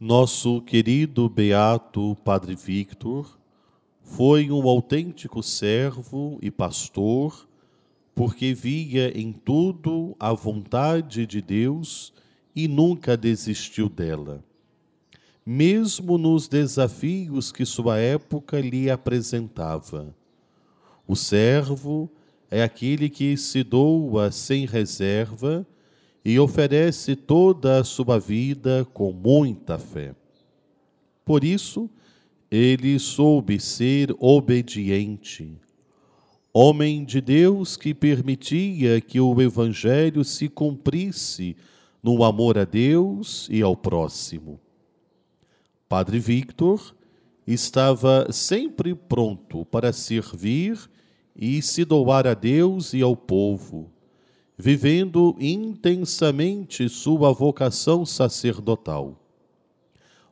Nosso querido beato Padre Victor foi um autêntico servo e pastor, porque via em tudo a vontade de Deus e nunca desistiu dela. Mesmo nos desafios que sua época lhe apresentava. O servo é aquele que se doa sem reserva e oferece toda a sua vida com muita fé. Por isso, ele soube ser obediente, homem de Deus que permitia que o Evangelho se cumprisse no amor a Deus e ao próximo. Padre Victor estava sempre pronto para servir e se doar a Deus e ao povo vivendo intensamente sua vocação sacerdotal.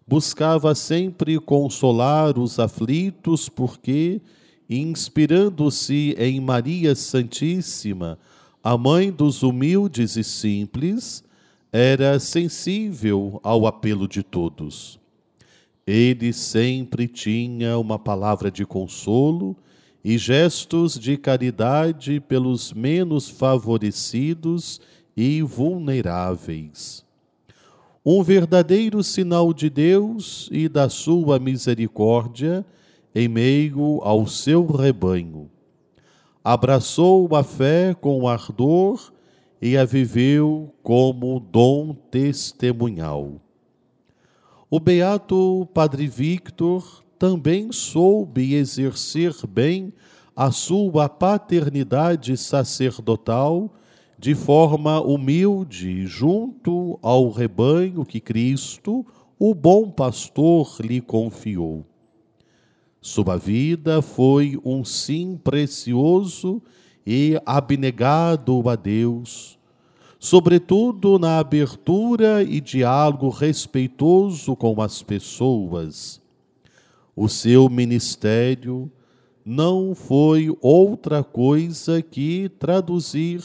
Buscava sempre consolar os aflitos, porque, inspirando-se em Maria Santíssima, a mãe dos humildes e simples, era sensível ao apelo de todos. Ele sempre tinha uma palavra de consolo e gestos de caridade pelos menos favorecidos e vulneráveis. Um verdadeiro sinal de Deus e da sua misericórdia em meio ao seu rebanho. Abraçou a fé com ardor e a viveu como dom testemunhal. O beato Padre Victor também soube exercer bem a sua paternidade sacerdotal de forma humilde junto ao rebanho que Cristo, o bom pastor, lhe confiou. Sua vida foi um sim precioso e abnegado a Deus, sobretudo na abertura e diálogo respeitoso com as pessoas o seu ministério não foi outra coisa que traduzir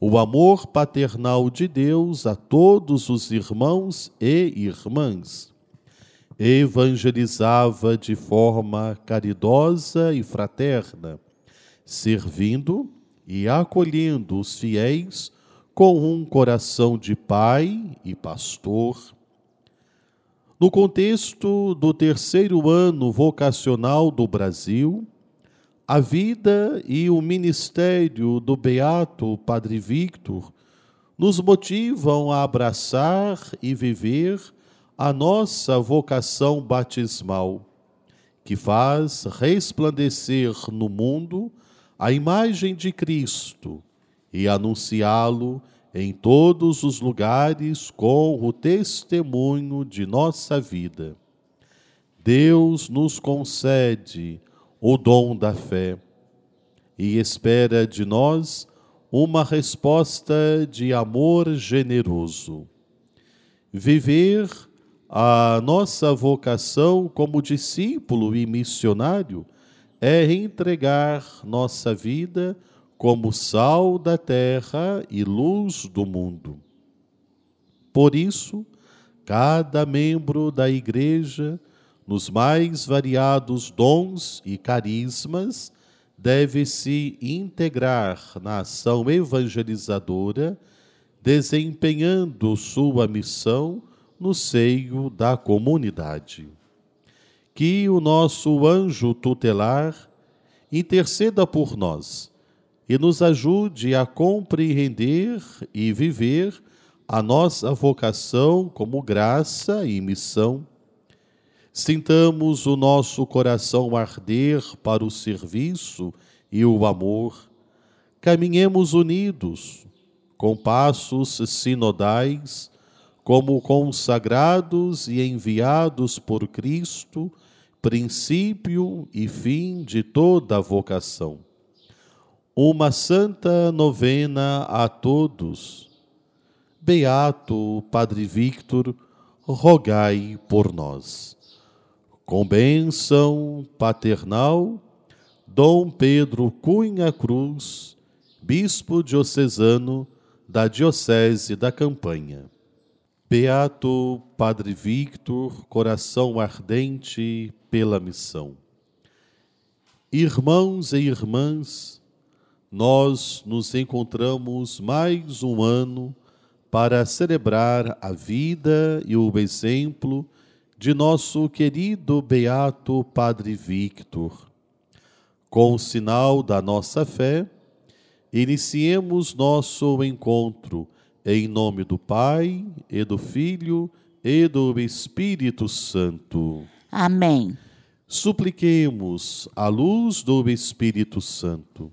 o amor paternal de Deus a todos os irmãos e irmãs. Evangelizava de forma caridosa e fraterna, servindo e acolhendo os fiéis com um coração de pai e pastor no contexto do terceiro ano vocacional do Brasil, a vida e o ministério do Beato Padre Victor nos motivam a abraçar e viver a nossa vocação batismal, que faz resplandecer no mundo a imagem de Cristo e anunciá-lo em todos os lugares com o testemunho de nossa vida. Deus nos concede o dom da fé e espera de nós uma resposta de amor generoso. Viver a nossa vocação como discípulo e missionário é entregar nossa vida como sal da terra e luz do mundo. Por isso, cada membro da Igreja, nos mais variados dons e carismas, deve se integrar na ação evangelizadora, desempenhando sua missão no seio da comunidade. Que o nosso anjo tutelar interceda por nós e nos ajude a compreender e viver a nossa vocação como graça e missão. Sintamos o nosso coração arder para o serviço e o amor. Caminhemos unidos, com passos sinodais, como consagrados e enviados por Cristo, princípio e fim de toda a vocação uma santa novena a todos. Beato Padre Victor, rogai por nós. Com bênção paternal, Dom Pedro Cunha Cruz, Bispo diocesano da Diocese da Campanha. Beato Padre Victor, coração ardente pela missão. Irmãos e irmãs, nós nos encontramos mais um ano para celebrar a vida e o exemplo de nosso querido Beato Padre Victor. Com o sinal da nossa fé, iniciemos nosso encontro em nome do Pai, e do Filho, e do Espírito Santo. Amém. Supliquemos a luz do Espírito Santo.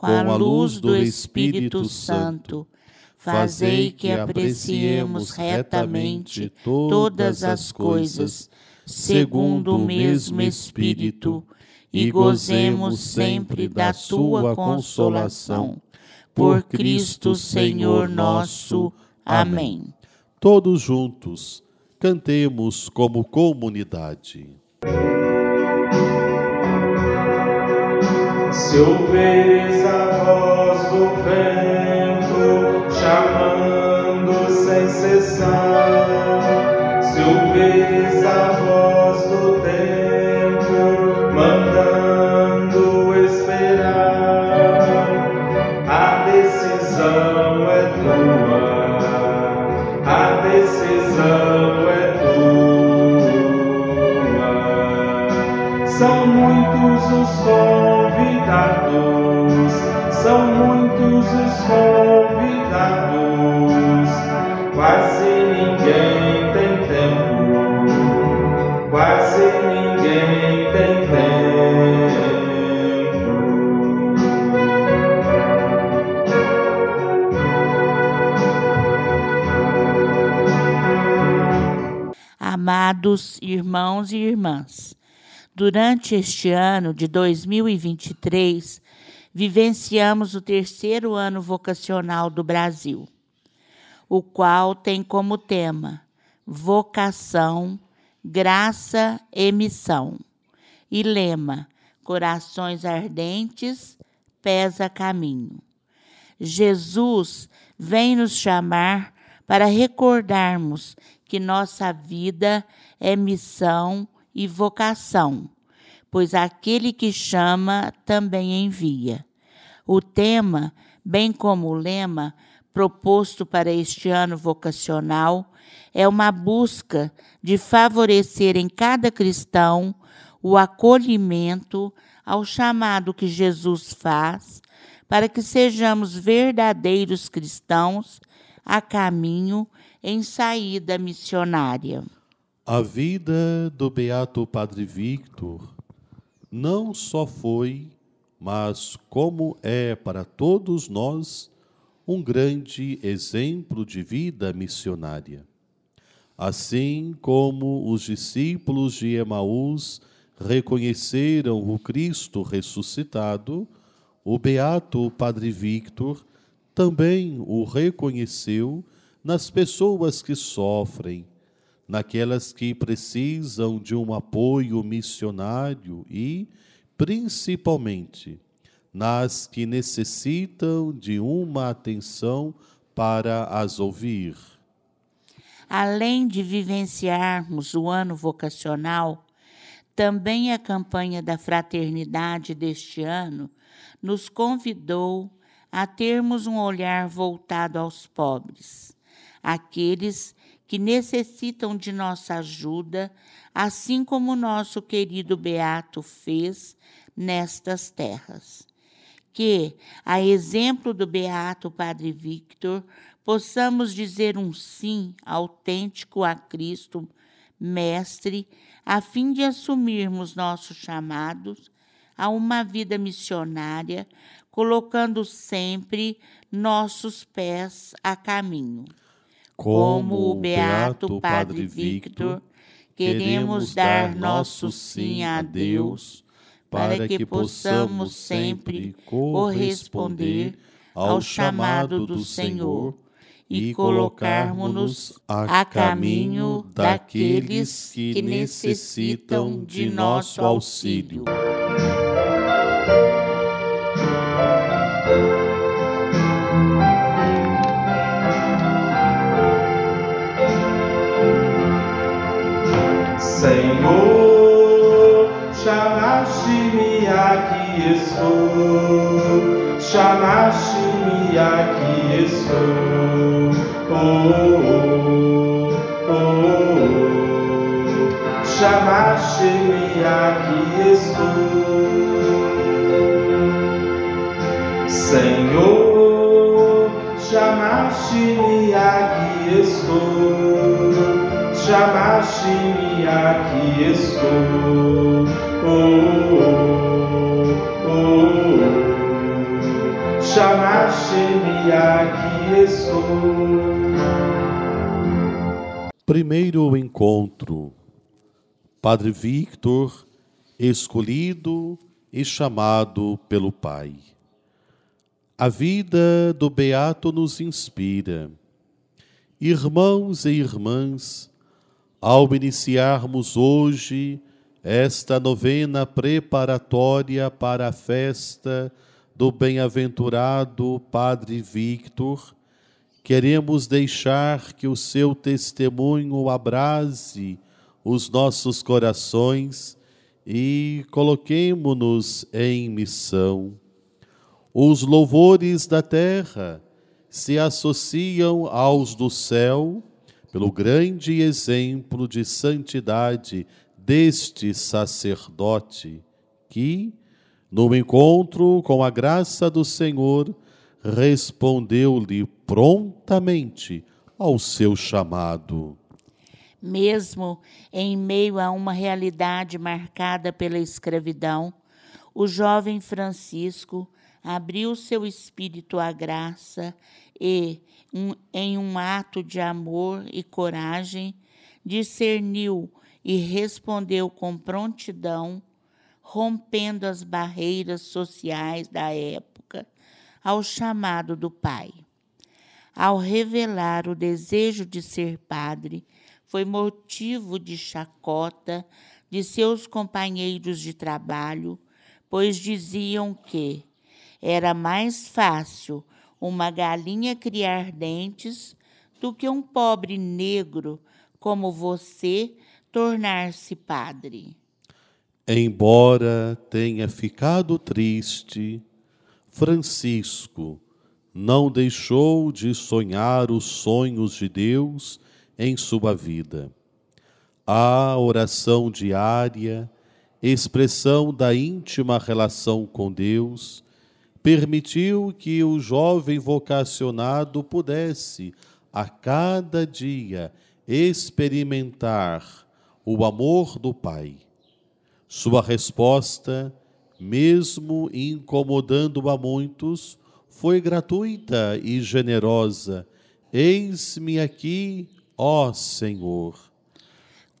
com a luz do Espírito Santo, fazei que apreciemos retamente todas as coisas, segundo o mesmo Espírito, e gozemos sempre da tua consolação por Cristo Senhor nosso. Amém. Todos juntos, cantemos como comunidade. Se ouveres a voz do vento chamando sem cessar, se ouveres a voz do tempo mandando esperar, a decisão é tua, a decisão é tua. São muitos os convidados, são muitos os convidados, quase ninguém tem tempo, quase ninguém tem tempo. Amados irmãos e irmãs, durante este ano de 2023, vivenciamos o terceiro ano vocacional do Brasil, o qual tem como tema vocação, graça e missão, e lema corações ardentes, pés a caminho. Jesus vem nos chamar para recordarmos que nossa vida é missão e vocação, pois aquele que chama também envia. O tema, bem como o lema proposto para este ano vocacional, é uma busca de favorecer em cada cristão o acolhimento ao chamado que Jesus faz, para que sejamos verdadeiros cristãos a caminho em saída missionária. A vida do Beato Padre Victor não só foi, mas como é para todos nós, um grande exemplo de vida missionária. Assim como os discípulos de Emaús reconheceram o Cristo ressuscitado, o Beato Padre Victor também o reconheceu nas pessoas que sofrem, naquelas que precisam de um apoio missionário e, principalmente, nas que necessitam de uma atenção para as ouvir. Além de vivenciarmos o ano vocacional, também a campanha da fraternidade deste ano nos convidou a termos um olhar voltado aos pobres, aqueles que necessitam de nossa ajuda, assim como nosso querido Beato fez nestas terras. Que, a exemplo do Beato Padre Victor, possamos dizer um sim autêntico a Cristo, Mestre, a fim de assumirmos nossos chamados a uma vida missionária, colocando sempre nossos pés a caminho. Como o beato Padre Victor, queremos dar nosso sim a Deus, para que possamos sempre corresponder ao chamado do Senhor e colocarmos-nos a caminho daqueles que necessitam de nosso auxílio. Aqui estou, chamaste-me aqui estou. Oh, oh, oh, oh. chamaste-me aqui estou. Senhor, chamaste-me aqui estou chamaste-me, aqui estou. Oh, oh, Chamaste-me, aqui estou. Primeiro encontro. Padre Victor, escolhido e chamado pelo Pai. A vida do Beato nos inspira. Irmãos e irmãs, ao iniciarmos hoje esta novena preparatória para a festa do bem-aventurado Padre Victor, queremos deixar que o seu testemunho abrase os nossos corações e coloquemo-nos em missão. Os louvores da terra se associam aos do céu pelo grande exemplo de santidade deste sacerdote, que, no encontro com a graça do Senhor, respondeu-lhe prontamente ao seu chamado. Mesmo em meio a uma realidade marcada pela escravidão, o jovem Francisco abriu seu espírito à graça e, um, em um ato de amor e coragem, discerniu e respondeu com prontidão, rompendo as barreiras sociais da época, ao chamado do Pai. Ao revelar o desejo de ser padre, foi motivo de chacota de seus companheiros de trabalho, pois diziam que era mais fácil uma galinha criar dentes do que um pobre negro como você tornar-se padre. Embora tenha ficado triste, Francisco não deixou de sonhar os sonhos de Deus em sua vida. A oração diária, expressão da íntima relação com Deus, permitiu que o jovem vocacionado pudesse, a cada dia, experimentar o amor do Pai. Sua resposta, mesmo incomodando a muitos, foi gratuita e generosa. Eis-me aqui, ó Senhor.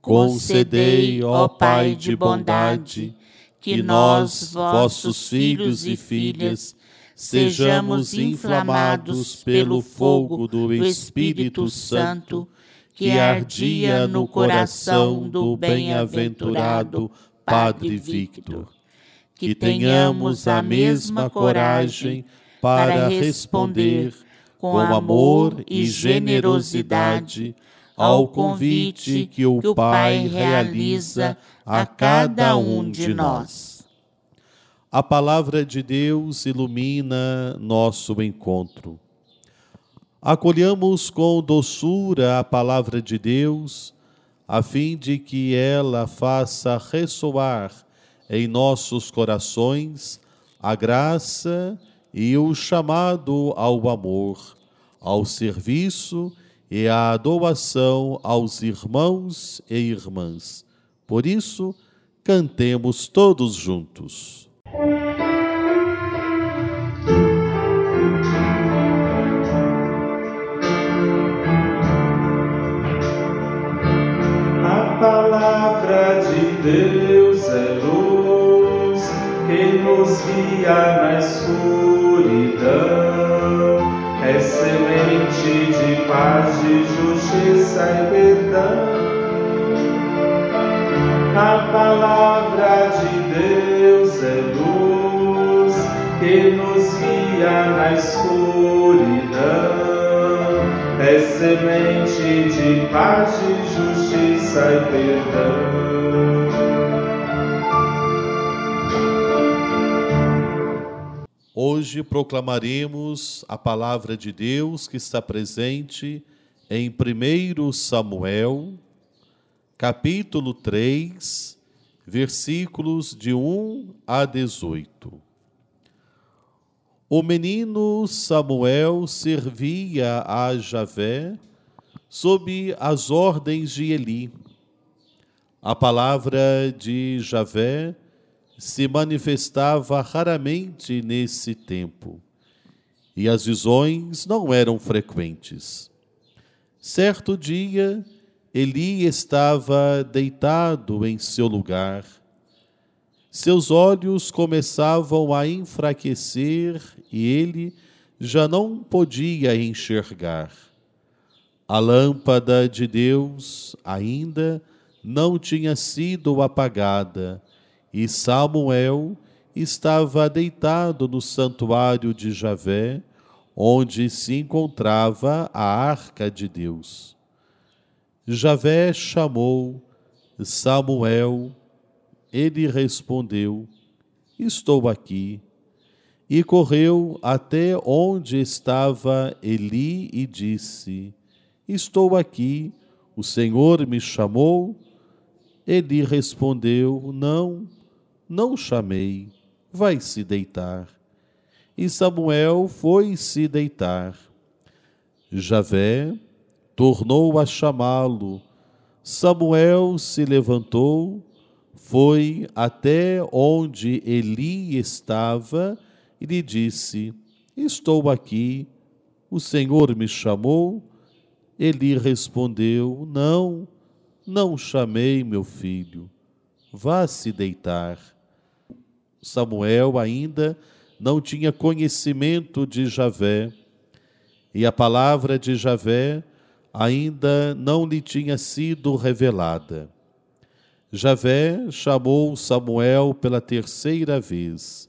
Concedei, ó Pai de bondade, que nós, vossos filhos e filhas, sejamos inflamados pelo fogo do Espírito Santo que ardia no coração do bem-aventurado Padre Victor. Que tenhamos a mesma coragem para responder com amor e generosidade ao convite que o Pai realiza a cada um de nós. A palavra de Deus ilumina nosso encontro. Acolhamos com doçura a palavra de Deus, a fim de que ela faça ressoar em nossos corações a graça e o chamado ao amor, ao serviço e a doação aos irmãos e irmãs. Por isso, cantemos todos juntos. Deus é luz que nos guia na escuridão. É semente de paz, de justiça e perdão. A palavra de Deus é luz que nos guia na escuridão é semente de paz, de justiça e perdão. Hoje proclamaremos a palavra de Deus que está presente em 1 Samuel, capítulo 3, versículos de 1 a 18. O menino Samuel servia a Javé sob as ordens de Eli. A palavra de Javé se manifestava raramente nesse tempo, e as visões não eram frequentes. Certo dia, Eli estava deitado em seu lugar seus olhos começavam a enfraquecer e ele já não podia enxergar. A lâmpada de Deus ainda não tinha sido apagada e Samuel estava deitado no santuário de Javé, onde se encontrava a arca de Deus. Javé chamou Samuel ele respondeu: Estou aqui. E correu até onde estava Eli e disse: Estou aqui, o Senhor me chamou. Eli respondeu: Não, não chamei, vai se deitar. E Samuel foi se deitar. Javé tornou a chamá-lo. Samuel se levantou foi até onde Eli estava e lhe disse: Estou aqui, o Senhor me chamou. Eli respondeu: Não, não chamei meu filho. Vá se deitar. Samuel ainda não tinha conhecimento de Javé, e a palavra de Javé ainda não lhe tinha sido revelada. Javé chamou Samuel pela terceira vez.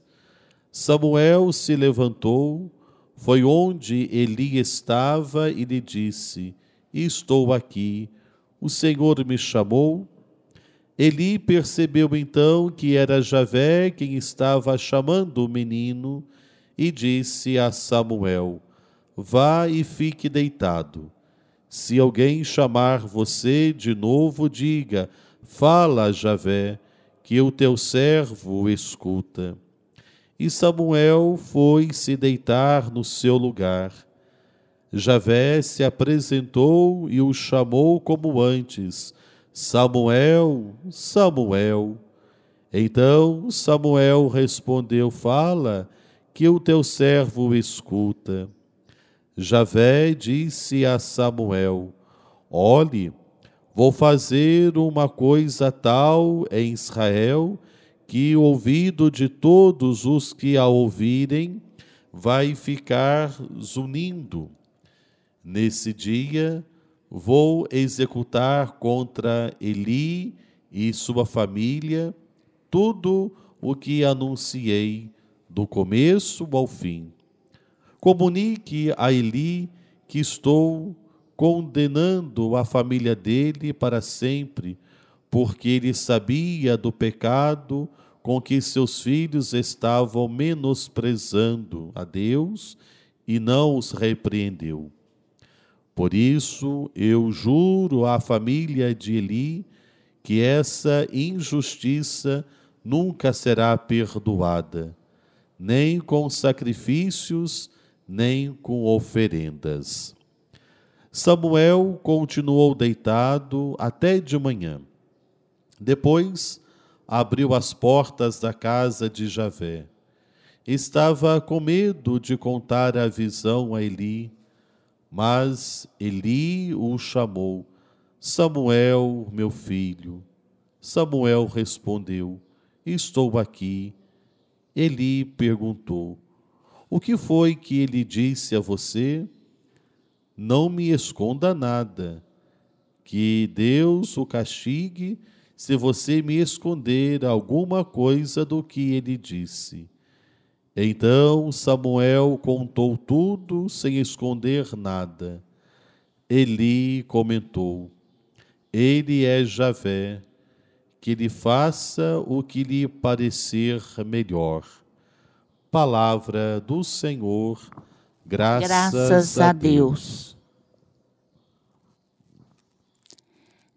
Samuel se levantou, foi onde Eli estava e lhe disse: Estou aqui, o Senhor me chamou. Eli percebeu então que era Javé quem estava chamando o menino e disse a Samuel: Vá e fique deitado. Se alguém chamar você de novo, diga: Fala, Javé, que o teu servo escuta. E Samuel foi se deitar no seu lugar. Javé se apresentou e o chamou como antes: Samuel, Samuel. Então Samuel respondeu: Fala, que o teu servo escuta. Javé disse a Samuel: Olhe, Vou fazer uma coisa tal em Israel que o ouvido de todos os que a ouvirem vai ficar zunindo. Nesse dia vou executar contra Eli e sua família tudo o que anunciei do começo ao fim. Comunique a Eli que estou condenando a família dele para sempre, porque ele sabia do pecado com que seus filhos estavam menosprezando a Deus e não os repreendeu. Por isso eu juro à família de Eli que essa injustiça nunca será perdoada, nem com sacrifícios, nem com oferendas. Samuel continuou deitado até de manhã. Depois abriu as portas da casa de Javé. Estava com medo de contar a visão a Eli, mas Eli o chamou: Samuel, meu filho. Samuel respondeu: Estou aqui. Eli perguntou: O que foi que ele disse a você? Não me esconda nada. Que Deus o castigue se você me esconder alguma coisa do que ele disse. Então Samuel contou tudo sem esconder nada. Eli comentou: Ele é Javé, que lhe faça o que lhe parecer melhor. Palavra do Senhor, graças, graças a Deus.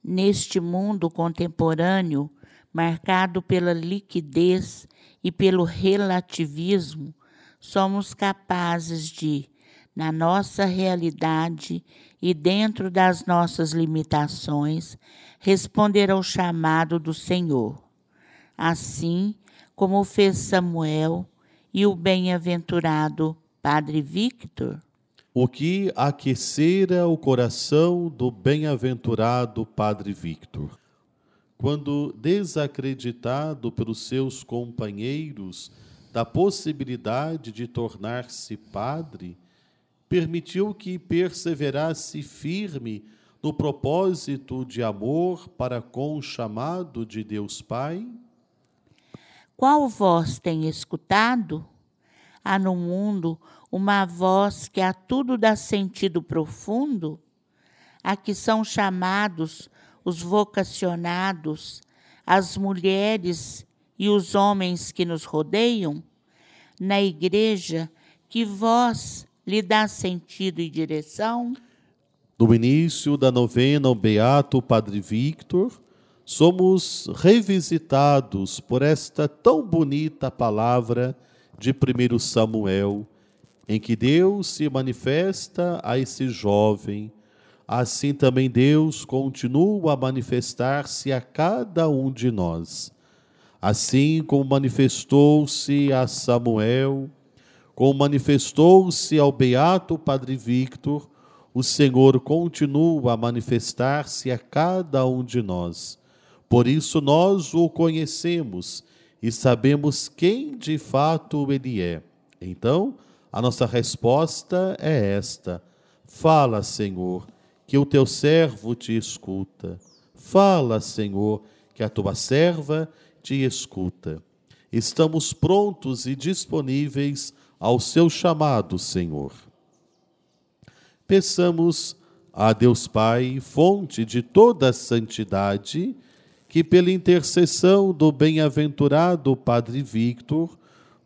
Neste mundo contemporâneo, marcado pela liquidez e pelo relativismo, somos capazes de, na nossa realidade e dentro das nossas limitações, responder ao chamado do Senhor. Assim como fez Samuel e o bem-aventurado Padre Victor. O que aquecera o coração do bem-aventurado Padre Victor quando desacreditado pelos seus companheiros da possibilidade de tornar-se padre, permitiu que perseverasse firme no propósito de amor para com o chamado de Deus Pai? Qual voz tem escutado? Há no mundo uma voz que a tudo dá sentido profundo? A que são chamados os vocacionados, as mulheres e os homens que nos rodeiam? Na igreja, que voz lhe dá sentido e direção? No início da novena ao Beato Padre Victor, somos revisitados por esta tão bonita palavra de 1 Samuel, em que Deus se manifesta a esse jovem assim também Deus continua a manifestar-se a cada um de nós. Assim como manifestou-se a Samuel, como manifestou-se ao beato Padre Victor, o Senhor continua a manifestar-se a cada um de nós. Por isso nós o conhecemos e sabemos quem de fato ele é. Então, a nossa resposta é esta: Fala, Senhor que o teu servo te escuta. Fala, Senhor, que a tua serva te escuta. Estamos prontos e disponíveis ao seu chamado, Senhor. Peçamos a Deus Pai, fonte de toda santidade, que pela intercessão do bem-aventurado Padre Victor,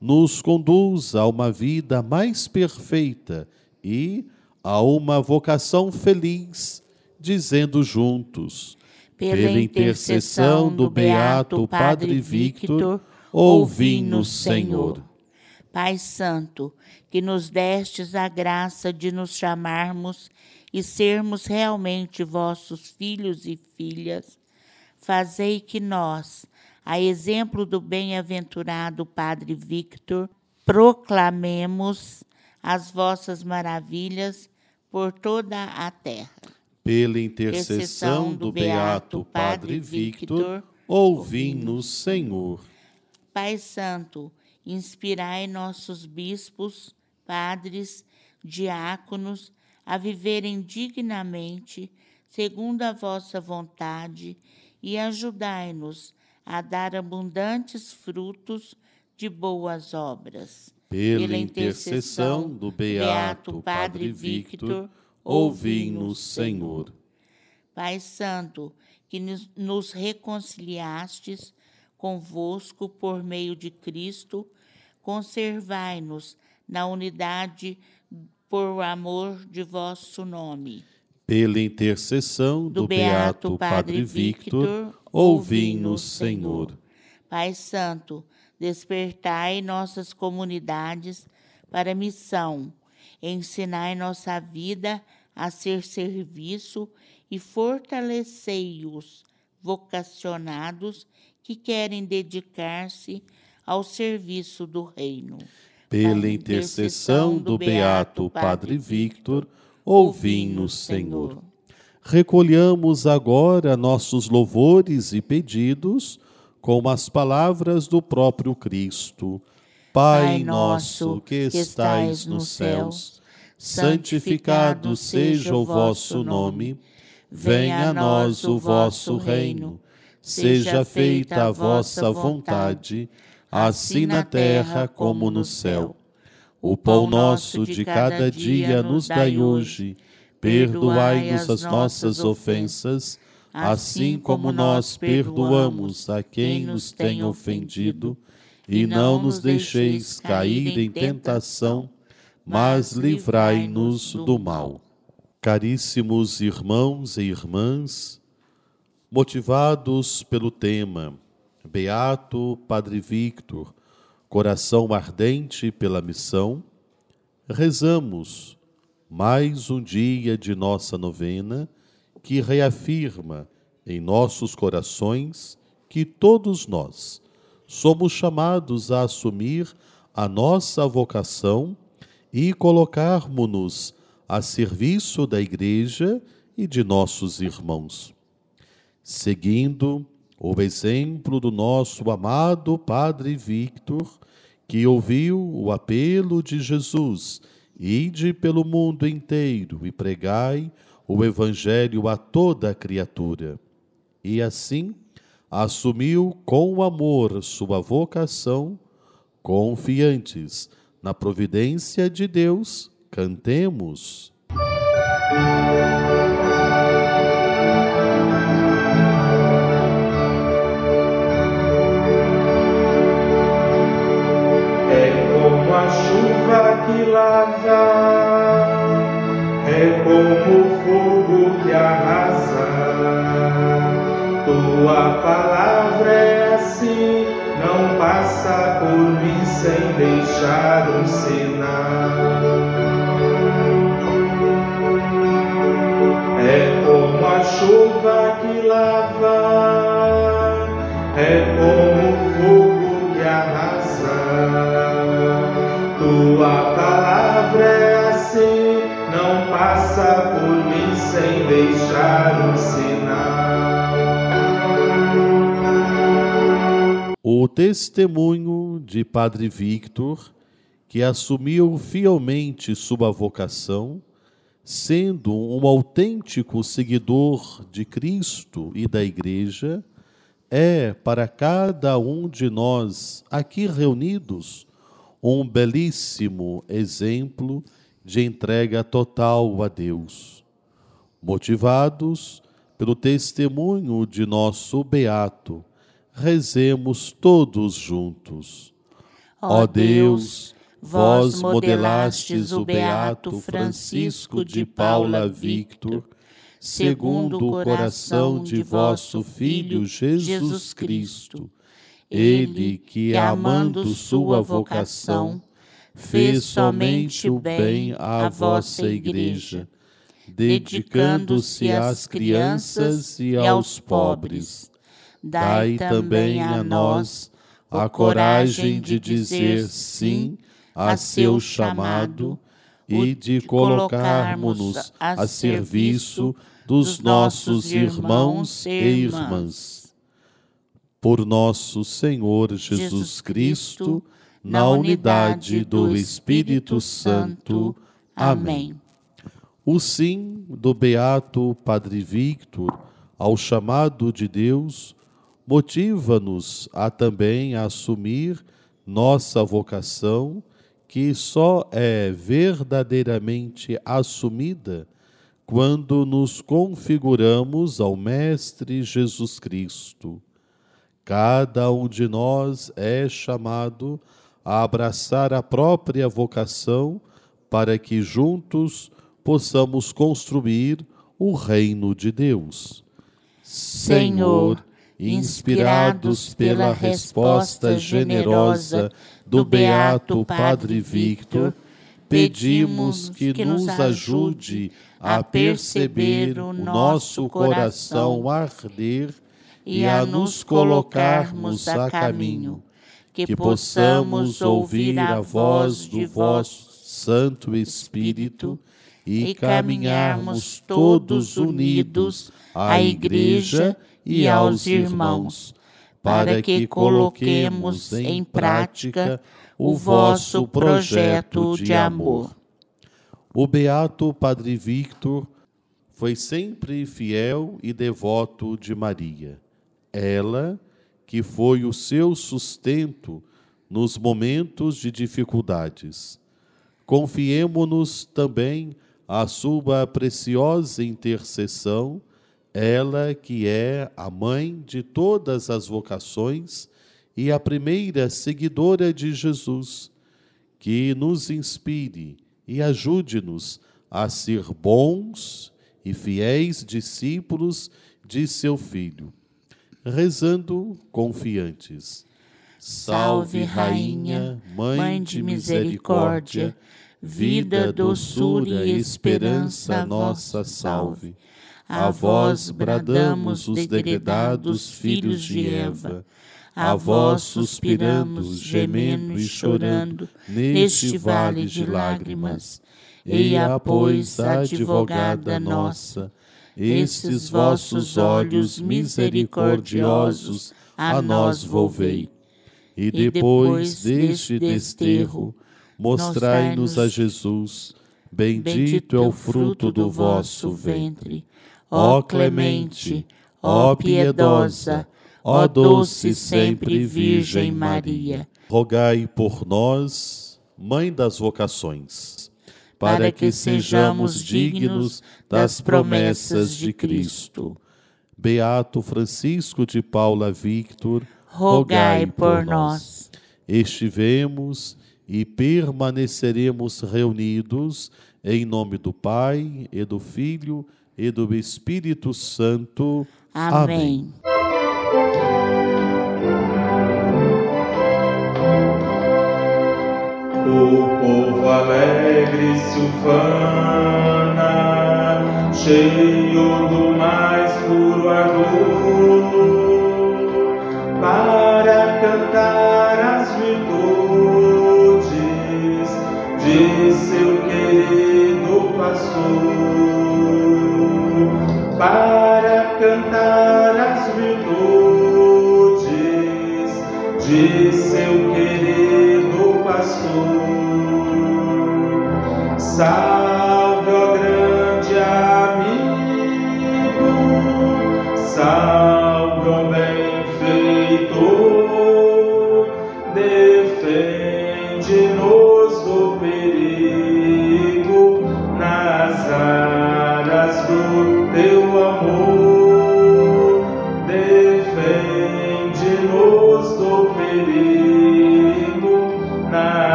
nos conduza a uma vida mais perfeita e a uma vocação feliz, dizendo juntos: Pela intercessão do beato Padre Victor, ouvi-nos, Senhor. Pai Santo, que nos destes a graça de nos chamarmos e sermos realmente vossos filhos e filhas, fazei que nós, a exemplo do bem-aventurado Padre Victor, proclamemos as vossas maravilhas por toda a terra. Pela intercessão do beato Padre Victor, ouvi-nos, Senhor. Pai Santo, inspirai nossos bispos, padres, diáconos a viverem dignamente, segundo a vossa vontade, e ajudai-nos a dar abundantes frutos de boas obras pela intercessão do Beato Padre Victor, ouvi-nos, Senhor. Pai Santo, que nos reconciliastes convosco por meio de Cristo, conservai-nos na unidade por amor de vosso nome. Pela intercessão do, do Beato Padre Victor, ouvi-nos, Senhor. Pai Santo, despertai nossas comunidades para a missão, ensinai nossa vida a ser serviço e fortalecei-os vocacionados que querem dedicar-se ao serviço do reino. Pela intercessão do beato Padre Victor, ouvi-nos, Senhor. recolhamos agora nossos louvores e pedidos com as palavras do próprio Cristo. Pai nosso que estais nos céus, santificado seja o vosso nome. Venha a nós o vosso reino. Seja feita a vossa vontade, assim na terra como no céu. O pão nosso de cada dia nos dai hoje Perdoai-nos as nossas ofensas, assim como nós perdoamos a quem nos tem ofendido, e não nos deixeis cair em tentação, mas livrai-nos do mal. Caríssimos irmãos e irmãs, motivados pelo tema Beato Padre Victor, coração ardente pela missão, rezamos mais um dia de nossa novena que reafirma em nossos corações que todos nós somos chamados a assumir a nossa vocação e colocarmos-nos a serviço da Igreja e de nossos irmãos. Seguindo o exemplo do nosso amado Padre Victor, que ouviu o apelo de Jesus Ide pelo mundo inteiro e pregai o Evangelho a toda criatura. E assim assumiu com amor sua vocação, confiantes na providência de Deus, cantemos. que lava, passa por mim sem deixar um sinal. É como a chuva que lava, é como o fogo que arrasa. Tua palavra é assim, não passa por mim sem deixar um sinal. Testemunho de Padre Victor, que assumiu fielmente sua vocação, sendo um autêntico seguidor de Cristo e da Igreja, é para cada um de nós aqui reunidos um belíssimo exemplo de entrega total a Deus. Motivados pelo testemunho de nosso Beato, rezemos todos juntos. Ó Deus, vós modelastes o Beato Francisco de Paula Victor, segundo o coração de vosso Filho Jesus Cristo ele que, amando sua vocação, fez somente o bem à vossa Igreja, dedicando-se às crianças e aos pobres. Dai também a nós a coragem de dizer sim a seu chamado e de colocarmos-nos a serviço dos nossos irmãos e irmãs por nosso Senhor Jesus Cristo, na unidade do Espírito Santo. Amém. O sim do beato Padre Victor ao chamado de Deus motiva-nos a também assumir nossa vocação, que só é verdadeiramente assumida quando nos configuramos ao Mestre Jesus Cristo Cada um de nós é chamado a abraçar a própria vocação para que juntos possamos construir o reino de Deus. Senhor, inspirados pela resposta generosa do beato Padre Victor, pedimos que nos ajude a perceber o nosso coração arder e a nos colocarmos a caminho, que possamos ouvir a voz do vosso Santo Espírito e caminharmos todos unidos à Igreja e aos irmãos, para que coloquemos em prática o vosso projeto de amor. O beato Padre Victor foi sempre fiel e devoto de Maria. Ela, que foi o seu sustento nos momentos de dificuldades. Confiemo-nos também à sua preciosa intercessão, ela que é a mãe de todas as vocações e a primeira seguidora de Jesus, que nos inspire e ajude-nos a ser bons e fiéis discípulos de seu Filho, rezando confiantes. Salve, Rainha, Mãe de misericórdia, vida, doçura e esperança nossa, salve. A vós bradamos os degredados filhos de Eva. A vós suspiramos, gemendo e chorando, neste vale de lágrimas. Eia, pois, advogada nossa, estes vossos olhos misericordiosos a nós volvei. E depois deste desterro, mostrai-nos a Jesus. Bendito é o fruto do vosso ventre. Ó clemente, ó piedosa, Ó doce sempre Virgem Maria, rogai por nós, Mãe das vocações, para que sejamos dignos das promessas de Cristo. Beato Francisco de Paula Victor, rogai por nós. Estivemos e permaneceremos reunidos em nome do Pai e do Filho e do Espírito Santo. Amém. Amém. O povo alegre se ufana, cheio do mais puro ardor, para cantar as virtudes de seu querido pastor. Salve,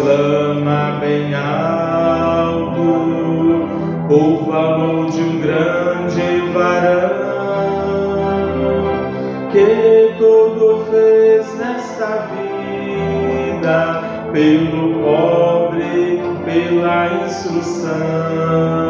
clama bem alto o valor de um grande varão que tudo fez nesta vida pelo pobre, pela instrução